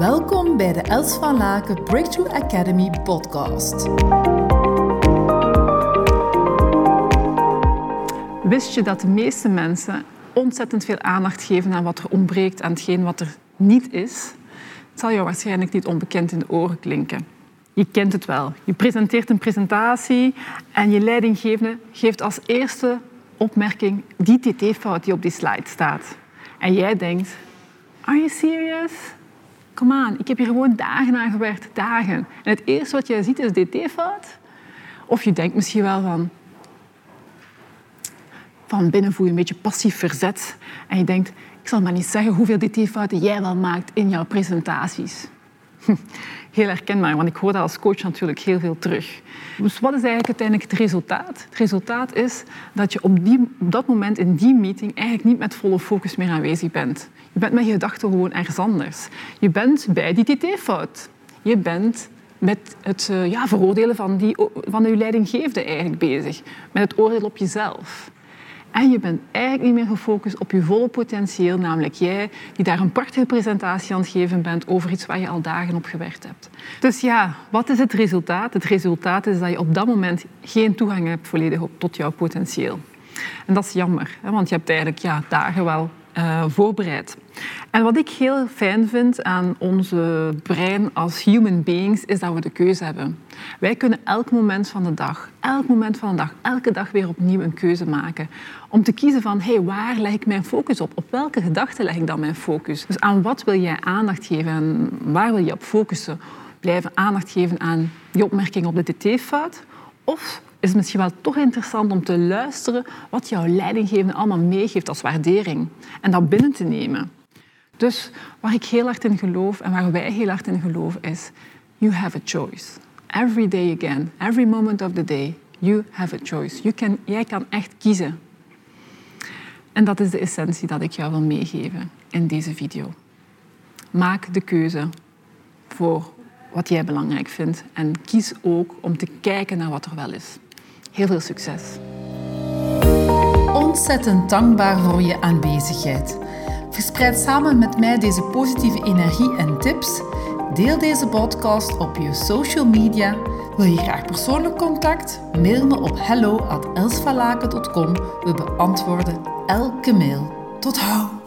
Welkom bij de Els van Laken Breakthrough Academy podcast. Wist je dat de meeste mensen ontzettend veel aandacht geven aan wat er ontbreekt, aan hetgeen wat er niet is? Het zal jou waarschijnlijk niet onbekend in de oren klinken. Je kent het wel. Je presenteert een presentatie en je leidinggevende geeft als eerste opmerking die tt-fout die op die slide staat. En jij denkt, are you serious? Ik heb hier gewoon dagen aan gewerkt, dagen. En het eerste wat jij ziet is dt-fout. Of je denkt misschien wel van, van binnen voel je een beetje passief verzet. En je denkt, ik zal maar niet zeggen hoeveel dt-fouten jij wel maakt in jouw presentaties. Heel herkenbaar, want ik hoor dat als coach natuurlijk heel veel terug. Dus wat is eigenlijk uiteindelijk het resultaat? Het resultaat is dat je op, die, dat moment in die meeting eigenlijk niet met volle focus meer aanwezig bent. Je bent met je gedachten gewoon ergens anders. Je bent bij die tt-fout. Je bent met het uh, ja, veroordelen van, die, van leidinggevende eigenlijk bezig. Met het oordeel op jezelf. En je bent eigenlijk niet meer gefocust op je volle potentieel, namelijk jij die daar een prachtige presentatie aan het geven bent over iets waar je al dagen op gewerkt hebt. Dus ja, wat is het resultaat? Het resultaat is dat je op dat moment geen toegang hebt volledig tot jouw potentieel. En dat is jammer, want je hebt eigenlijk ja, dagen wel uh, voorbereid. En wat ik heel fijn vind aan onze brein als human beings, is dat we de keuze hebben. Wij kunnen elk moment van de dag, elk moment van de dag, elke dag weer opnieuw een keuze maken. Om te kiezen van, hey, waar leg ik mijn focus op? Op welke gedachten leg ik dan mijn focus? Dus aan wat wil jij aandacht geven en waar wil je op focussen? Blijven aandacht geven aan die opmerking op de tt-fout? Of is het misschien wel toch interessant om te luisteren wat jouw leidinggevende allemaal meegeeft als waardering en dat binnen te nemen. Dus waar ik heel hard in geloof en waar wij heel hard in geloven is, you have a choice. Every day again, every moment of the day, you have a choice. Jij kan echt kiezen. En dat is de essentie dat ik jou wil meegeven in deze video. Maak de keuze voor wat jij belangrijk vindt en kies ook om te kijken naar wat er wel is. Heel veel succes. Ontzettend dankbaar voor je aanwezigheid. Verspreid samen met mij deze positieve energie en tips. Deel deze podcast op je social media. Wil je graag persoonlijk contact? Mail me op hello@elsvalaken.com. We beantwoorden elke mail. Tot hou!